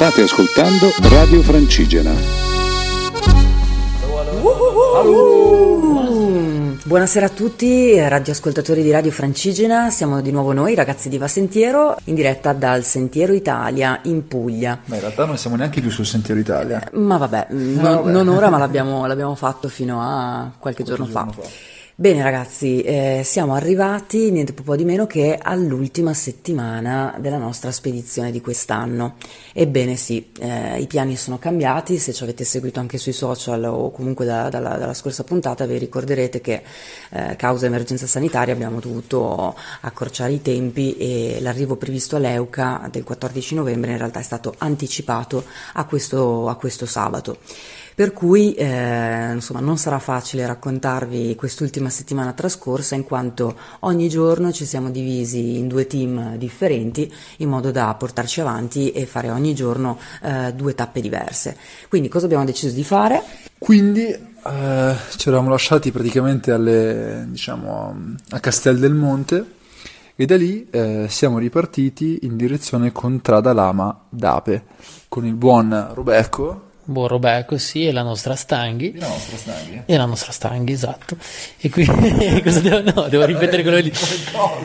State ascoltando Radio Francigena. Buonasera a tutti, radioascoltatori di Radio Francigena, siamo di nuovo noi, ragazzi di Va Sentiero, in diretta dal Sentiero Italia in Puglia. Ma in realtà non siamo neanche più sul Sentiero Italia. Ma vabbè, non, vabbè. non ora, ma l'abbiamo, l'abbiamo fatto fino a qualche, giorno, giorno fa. fa. Bene ragazzi, eh, siamo arrivati niente po' di meno che all'ultima settimana della nostra spedizione di quest'anno. Ebbene sì, eh, i piani sono cambiati, se ci avete seguito anche sui social o comunque da- dalla, dalla scorsa puntata vi ricorderete che eh, causa emergenza sanitaria abbiamo dovuto accorciare i tempi e l'arrivo previsto all'Euca del 14 novembre in realtà è stato anticipato a questo, a questo sabato. Per cui eh, insomma non sarà facile raccontarvi quest'ultima settimana trascorsa in quanto ogni giorno ci siamo divisi in due team differenti in modo da portarci avanti e fare ogni giorno eh, due tappe diverse. Quindi cosa abbiamo deciso di fare? Quindi eh, ci eravamo lasciati praticamente alle, diciamo, a Castel del Monte e da lì eh, siamo ripartiti in direzione Contrada Lama d'Ape con il buon Rubecco. Buon Roberto, sì, e la nostra Stanghi. La nostra Staghi. E la nostra Stanghi, esatto. E quindi cosa devo, no, devo ripetere quello lì.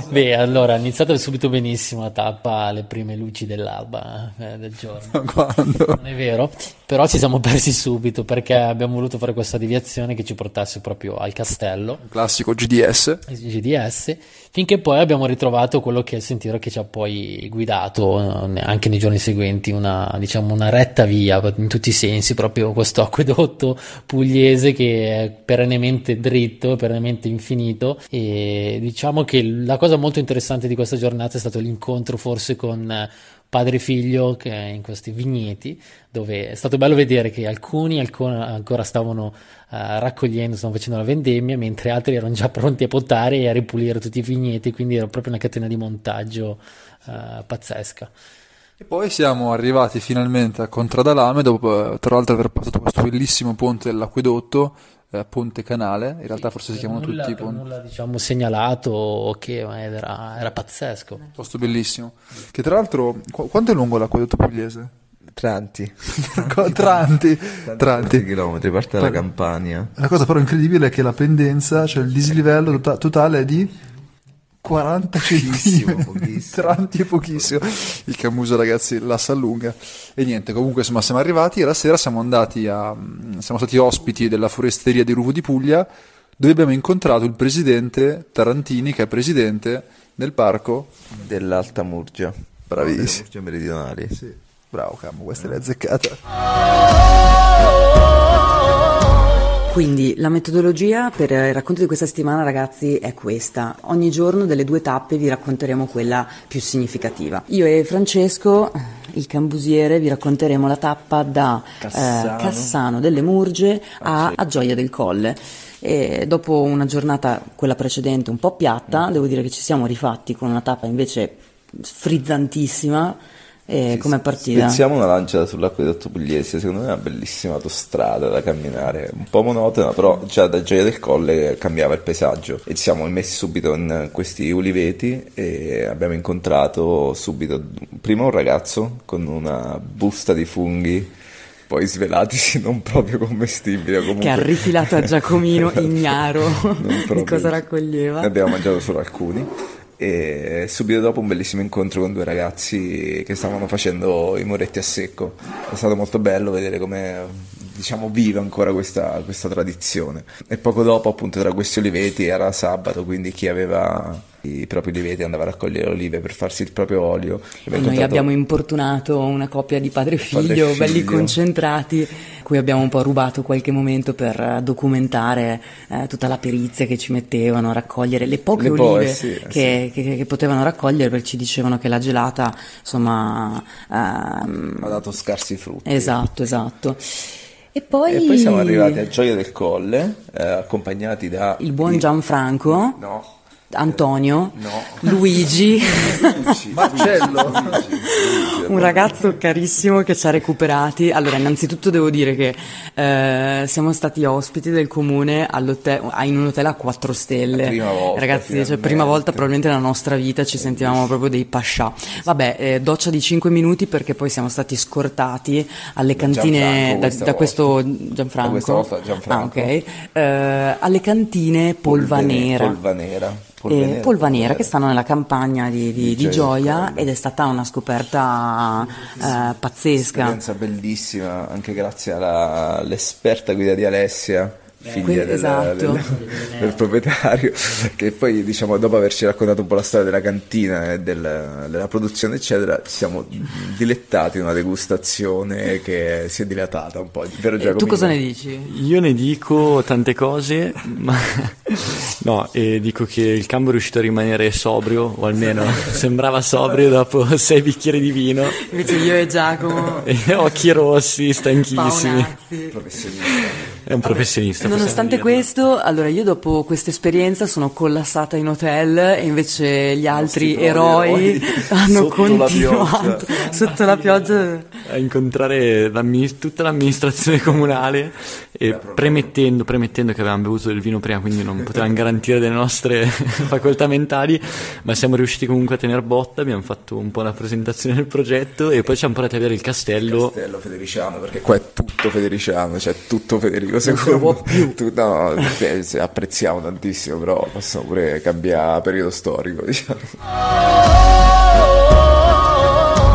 Beh, allora, ha iniziato subito benissimo la tappa alle prime luci dell'alba eh, del giorno. Quando? Non è vero, però ci siamo persi subito perché abbiamo voluto fare questa deviazione che ci portasse proprio al castello. Classico GDS. GDS, finché poi abbiamo ritrovato quello che è il sentiero che ci ha poi guidato eh, anche nei giorni seguenti, una, diciamo, una retta via in tutti i sensi, proprio questo acquedotto pugliese che è perennemente dritto, perennemente infinito e diciamo che la cosa molto interessante di questa giornata è stato l'incontro forse con eh, padre e figlio che in questi vigneti dove è stato bello vedere che alcuni ancora, stavano eh, raccogliendo, stavano facendo la vendemmia, mentre altri erano già pronti a potare e a ripulire tutti i vigneti, quindi era proprio una catena di montaggio eh, pazzesca. E poi siamo arrivati finalmente a Contradalame dopo eh, tra l'altro aver passato questo bellissimo ponte dell'acquedotto, eh, ponte canale, in realtà forse si chiamano nulla, tutti ponti. nulla diciamo segnalato o che ma era, era pazzesco. Posto bellissimo. Che tra l'altro, qu- quanto è lungo l'acquedotto pugliese? Tranti. Co- Tranti, Tranti. chilometri, parte dalla Campania. La cosa però incredibile è che la pendenza, cioè il dislivello tota- totale è di 40 Pochissimo. Tranti è pochissimo. Il Camuso ragazzi la sa lunga. E niente, comunque insomma siamo arrivati e la sera siamo andati a... siamo stati ospiti della foresteria di Ruvo di Puglia dove abbiamo incontrato il presidente Tarantini che è presidente del parco. Dell'Alta Murgia. Bravissimo. Delle Murge meridionali. Sì, bravo Camo, questa l'hai azzeccata. Quindi la metodologia per il racconto di questa settimana ragazzi è questa. Ogni giorno delle due tappe vi racconteremo quella più significativa. Io e Francesco, il cambusiere, vi racconteremo la tappa da eh, Cassano. Cassano delle Murge a, a Gioia del Colle. E dopo una giornata, quella precedente, un po' piatta, devo dire che ci siamo rifatti con una tappa invece frizzantissima. E com'è partita? Spezziamo una lancia sull'acquedotto pugliese, secondo me è una bellissima autostrada da camminare, un po' monotona, però già da Gioia del Colle cambiava il paesaggio e ci siamo messi subito in questi uliveti e abbiamo incontrato subito prima un ragazzo con una busta di funghi, poi svelatisi non proprio commestibili, o comunque Che ha rifilato a Giacomino ignaro di cosa raccoglieva. Ne abbiamo mangiato solo alcuni. E subito dopo un bellissimo incontro con due ragazzi che stavano facendo i muretti a secco. È stato molto bello vedere come diciamo vive ancora questa, questa tradizione. E poco dopo, appunto, tra questi oliveti era sabato, quindi chi aveva i propri oliveti andava a raccogliere olive per farsi il proprio olio. E noi incontrato- abbiamo importunato una coppia di padre e Padre figlio, e belli figlio. concentrati, cui abbiamo un po' rubato qualche momento per eh, documentare eh, tutta la perizia che ci mettevano a raccogliere le poche Le olive eh sì, eh che, che- che potevano raccogliere perché ci dicevano che la gelata, insomma... ehm, ha dato scarsi frutti. esatto, esatto. E poi, E poi siamo arrivati a Gioia del Colle, eh, accompagnati da il buon Gianfranco. No, Antonio, No. Luigi, Marcello. un ragazzo carissimo che ci ha recuperati. Allora, innanzitutto devo dire che eh, siamo stati ospiti del comune in un hotel a 4 stelle. Prima volta, Ragazzi, cioè, prima volta probabilmente nella nostra vita ci sentivamo proprio dei pascià. Vabbè, eh, doccia di 5 minuti perché poi siamo stati scortati alle cantine da, da questo Gianfranco. Da questa volta Gianfranco. Ah, ok. Eh, alle cantine Polvanera. Polvanera. Eh, Polvanera che stanno nella campagna di, di- Di Gioia ed è stata una scoperta eh, pazzesca. Esperienza bellissima, anche grazie alla- all'esperta guida di Alessia, figlia Que- del, esatto. del- del proprietario, che poi diciamo dopo averci raccontato un po' la storia della cantina e del- della produzione eccetera, ci siamo dilettati in una degustazione che si è dilatata un po'. Vero Eh, tu Giacomino? cosa ne dici? Io ne dico tante cose, ma no, e dico che il campo è riuscito a rimanere sobrio, o almeno sembrava sobrio dopo sei bicchieri di vino, Invece io e Giacomo, e occhi rossi, stanchissimi. Paonazzi. Professionista. È un professionista. Nonostante questo, allora io dopo questa esperienza sono collassata in hotel e invece gli altri eroi, eroi hanno sotto la continuato pioggia. sotto la pioggia. a incontrare tutta l'amministrazione comunale premettendo, premettendo che avevamo bevuto del vino prima, quindi non potevamo garantire delle nostre facoltà mentali, ma siamo riusciti comunque a tenere botta, abbiamo fatto un po' la presentazione del progetto e poi ci siamo portati a vedere il castello. Castello Federiciano, perché qua è tutto Federiciano, cioè tutto Federico II. Tu- no, sì, apprezziamo tantissimo, però possiamo pure cambiare periodo storico, diciamo.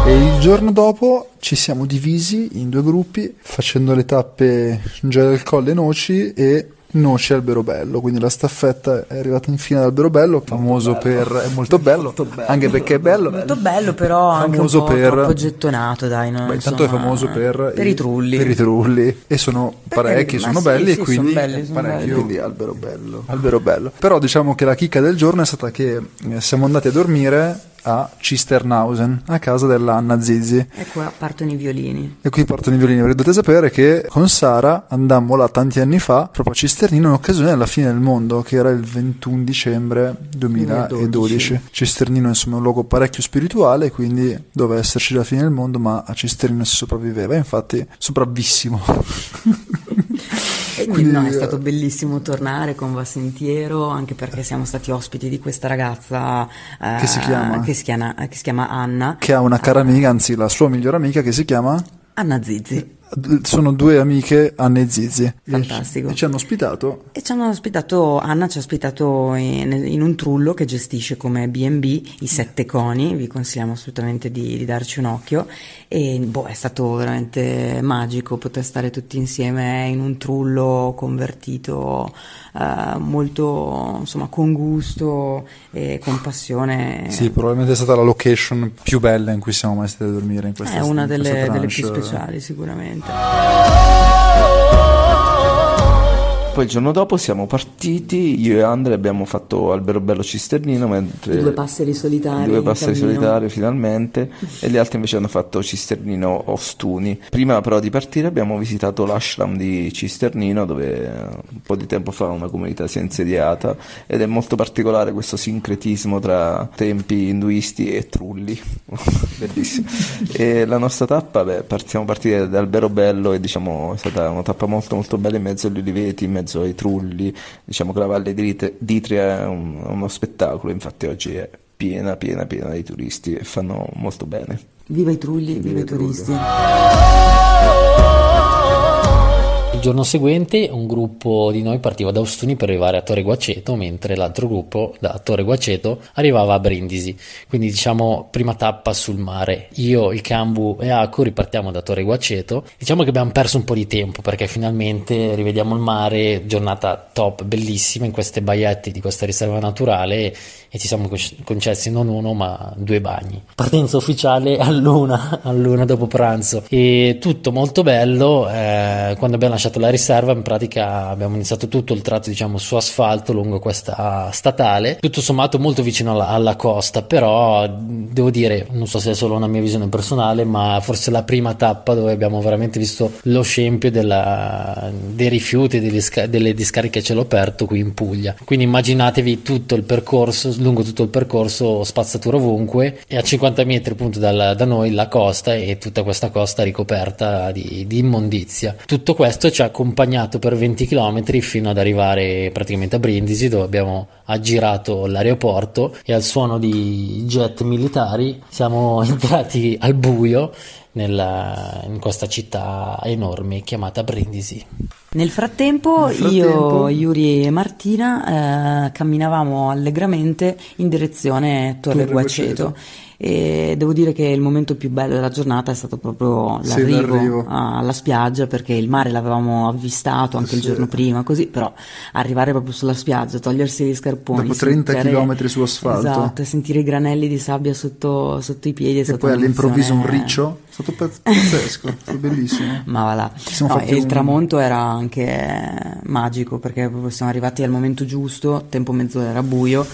E il giorno dopo ci siamo divisi in due gruppi facendo le tappe Gioia del Colle Noci e Noci Albero Bello, quindi la staffetta è arrivata infine ad Albero Bello, famoso per è molto bello, anche perché è bello. Molto bello, però anche un Famoso po' per- troppo gettonato, dai. no? Beh, intanto è famoso per, per i trulli. per i trulli e sono parecchi, sono sì, belli sì, e sono quindi, belli, sono parecchi, belli. quindi albero bello, albero bello. Però diciamo che la chicca del giorno è stata che eh, siamo andati a dormire a Cisternhausen, a casa della Anna Zizi. E qua partono i violini. E qui partono i violini, perché dovete sapere che con Sara andammo là tanti anni fa, proprio a Cisternino, in occasione della fine del mondo, che era il 21 dicembre 2012. 2012. Cisternino insomma è un luogo parecchio spirituale, quindi doveva esserci la fine del mondo, ma a Cisternino si sopravviveva, infatti sopravvissimo. E Quindi, no, è eh, stato bellissimo tornare con Vassentiero, anche perché siamo stati ospiti di questa ragazza eh, Che si chiama? che si chiama, che si chiama Anna, che ha una cara amica, anzi la sua migliore amica che si chiama... Anna Zizi. Sono due amiche, Anne e Zizi. Fantastico. E ci hanno ospitato E ci hanno ospitato, Anna ci ha ospitato in, in un trullo che gestisce come B&B i Sette Coni, vi consigliamo assolutamente di, di darci un occhio e boh, è stato veramente magico poter stare tutti insieme in un trullo convertito eh, molto insomma con gusto e con passione. Sì, probabilmente è stata la location più bella in cui siamo mai stati a dormire in questa è una delle, delle più speciali sicuramente. oh. oh, oh. Poi il giorno dopo siamo partiti, io e Andre abbiamo fatto Albero Bello Cisternino, mentre I due passeri solitari. due passeri solitari finalmente e gli altri invece hanno fatto Cisternino Ostuni. Prima però di partire abbiamo visitato l'ashram di Cisternino dove un po' di tempo fa una comunità si è insediata ed è molto particolare questo sincretismo tra tempi induisti e trulli, bellissimo. E la nostra tappa, beh, part- siamo partiti da Albero Bello e diciamo è stata una tappa molto molto bella in mezzo agli uliveti, in mezzo ai trulli, diciamo che la Valle d'Itria è un- uno spettacolo, infatti oggi è piena piena piena di turisti e fanno molto bene. Viva i trulli, viva, i turisti. Il giorno seguente un gruppo di noi partiva da Ostuni per arrivare a Torre Guaceto, mentre l'altro gruppo da Torre Guaceto arrivava a Brindisi. Quindi diciamo prima tappa sul mare. Io, il Cambu e Acu ripartiamo da Torre Guaceto. Diciamo che abbiamo perso un po' di tempo perché finalmente rivediamo il mare, giornata top, bellissima in queste baiette di questa riserva naturale e ci siamo con- concessi non uno ma due bagni. Partenza ufficiale all'una, all'una dopo pranzo e tutto molto bello. eh, quando abbiamo lasciato lasciato la riserva, in pratica abbiamo iniziato tutto il tratto diciamo su asfalto lungo questa statale, tutto sommato molto vicino alla, alla costa, però devo dire, non so se è solo una mia visione personale, ma forse la prima tappa dove abbiamo veramente visto lo scempio della, dei rifiuti, delle, delle discariche a cielo aperto qui in Puglia. Quindi immaginatevi tutto il percorso, lungo tutto il percorso, spazzatura ovunque e a 50 metri appunto dal, da noi la costa e tutta questa costa ricoperta di, di immondizia. Tutto questo ci ha accompagnato per 20 km fino ad arrivare praticamente a Brindisi dove abbiamo aggirato l'aeroporto e al suono di jet militari siamo entrati al buio nella, in questa città enorme chiamata Brindisi. Nel frattempo, Nel frattempo... io, Yuri e Martina eh, camminavamo allegramente in direzione Torre, Torre Guaceto. Guaceto e devo dire che il momento più bello della giornata è stato proprio l'arrivo, sì, alla spiaggia perché il mare l'avevamo avvistato anche sì. il giorno prima così però arrivare proprio sulla spiaggia togliersi gli scarponi dopo 30 km su asfalto esatto sentire i granelli di sabbia sotto, sotto i piedi e poi all'improvviso un riccio è stato pazzesco, è bellissimo. Ma va là. No, e il tramonto era anche magico perché siamo arrivati al momento giusto, tempo mezzo era buio,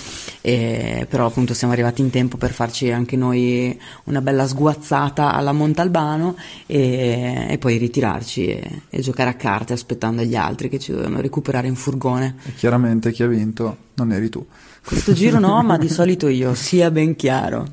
e, però appunto siamo arrivati in tempo per farci anche noi una bella sguazzata alla Montalbano e, e poi ritirarci e, e, giocare a carte aspettando gli altri che ci dovevano recuperare in furgone. E chiaramente chi ha vinto non eri tu. Questo giro no, ma di solito io, sia ben chiaro.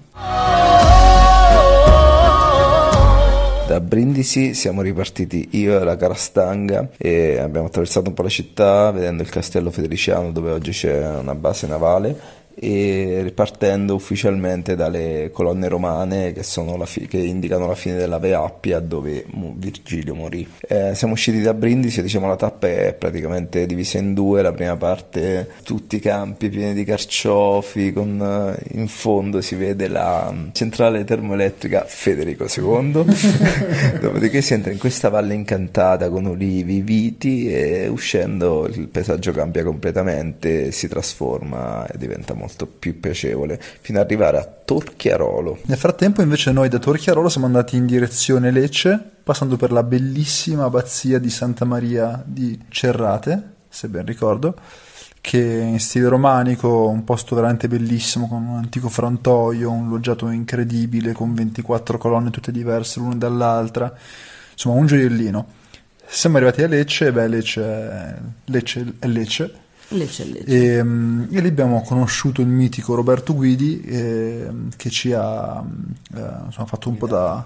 Da Brindisi siamo ripartiti io e la Carastanga e abbiamo attraversato un po' la città vedendo il castello Federiciano dove oggi c'è una base navale e ripartendo ufficialmente dalle colonne romane che, fi- che indicano la fine della Ve Appia dove Virgilio morì. Eh, siamo usciti da Brindisi e diciamo la tappa è praticamente divisa in due, la prima parte tutti i campi pieni di carciofi con uh, in fondo si vede la mm, centrale termoelettrica Federico II, dopodiché si entra in questa valle incantata con olivi, viti e uscendo il paesaggio cambia completamente, si trasforma e diventa molto molto più piacevole, fino ad arrivare a Torchiarolo. Nel frattempo invece noi da Torchiarolo siamo andati in direzione Lecce, passando per la bellissima abbazia di Santa Maria di Cerrate, se ben ricordo, che in stile romanico, un posto veramente bellissimo con un antico frantoio, un loggiato incredibile con 24 colonne tutte diverse l'una dall'altra, insomma un gioiellino. Siamo arrivati a Lecce, beh Lecce, Lecce è Lecce, Lecce, Lecce. E, ehm, e, lì abbiamo conosciuto il mitico Roberto Guidi eh, che ci ha eh, insomma, fatto un po' da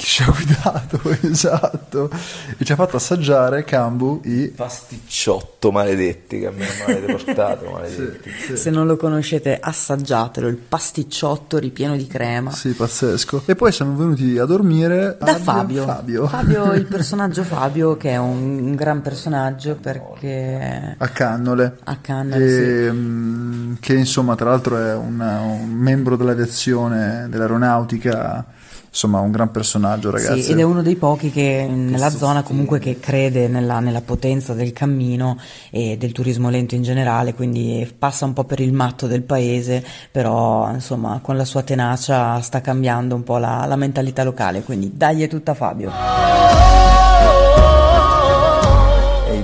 che ci ha guidato, esatto, e ci ha fatto assaggiare Cambu i pasticciotto maledetti che a me mi avete portato, maledetti. Sì, sì. Se non lo conoscete, assaggiatelo, il pasticciotto ripieno di crema. Sì, pazzesco. E poi siamo venuti a dormire da Fabio. Fabio. Fabio, il personaggio Fabio, che è un, un gran personaggio perché... A Cannole. A Cannole, e, sì. Mm, che insomma, tra l'altro è una, un membro dell'aviazione, dell'aeronautica insomma un gran personaggio ragazzi. sì, ed è uno dei pochi che nella zona comunque che crede nella, nella, potenza del cammino e del turismo lento in generale quindi passa un po' per il matto del paese però insomma con la sua tenacia sta cambiando un po' la, la mentalità locale. Quindi dagli è tutta Fabio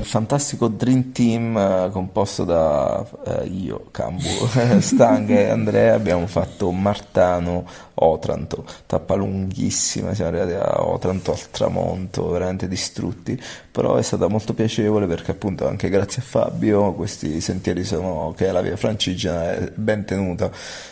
fantastico Dream Team eh, composto da eh, io, Cambu, Stang e Andrea abbiamo fatto Martano Otranto, tappa lunghissima, siamo arrivati a Otranto al tramonto, veramente distrutti, però è stata molto piacevole perché appunto anche grazie a Fabio questi sentieri sono, che la via francigena è ben tenuta,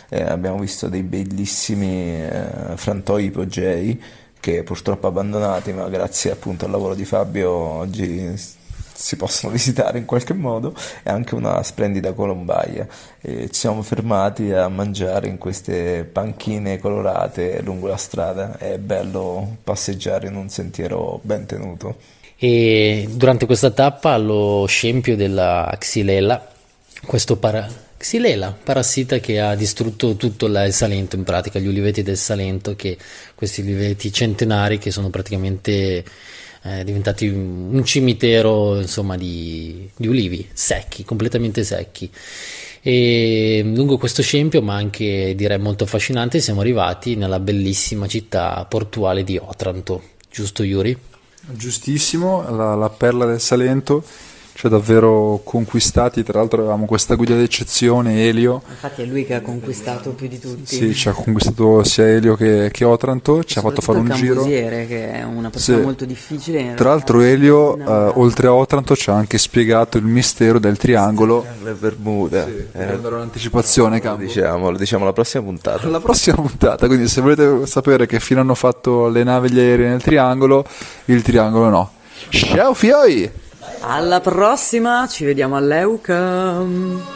eh, abbiamo visto dei bellissimi eh, frantoi ipogei che purtroppo abbandonati, ma grazie appunto al lavoro di Fabio oggi si possono visitare in qualche modo e anche una splendida colombaia. E ci siamo fermati a mangiare in queste panchine colorate lungo la strada, è bello passeggiare in un sentiero ben tenuto. E durante questa tappa allo scempio della Xylella, questo para- Xylella, parassita che ha distrutto tutto il Salento in pratica, gli uliveti del Salento, che questi uliveti centenari che sono praticamente eh, diventati un cimitero insomma di, di ulivi secchi, completamente secchi. E lungo questo scempio, ma anche direi molto affascinante, siamo arrivati nella bellissima città portuale di Otranto, giusto Yuri? Giustissimo, la, la perla del Salento, ci ha davvero conquistati, tra l'altro avevamo questa guida d'eccezione, Elio, Infatti è lui che ha conquistato più di tutti. sì, ci ha conquistato sia Elio che, che Otranto, ci ha fatto fare un giro. Cambusiere, che è una persona Sì. molto difficile. Tra l'altro realtà Elio, eh, innamorato. oltre a Otranto, ci ha anche spiegato il mistero del triangolo. Le Bermuda. Per Era- andare un'anticipazione, campo. diciamo, lo diciamo alla prossima puntata. La prossima puntata, quindi se volete sapere che fine hanno fatto le navi e gli aerei nel triangolo, il triangolo no. Ciao fioi! Alla prossima, ci vediamo all'Euca.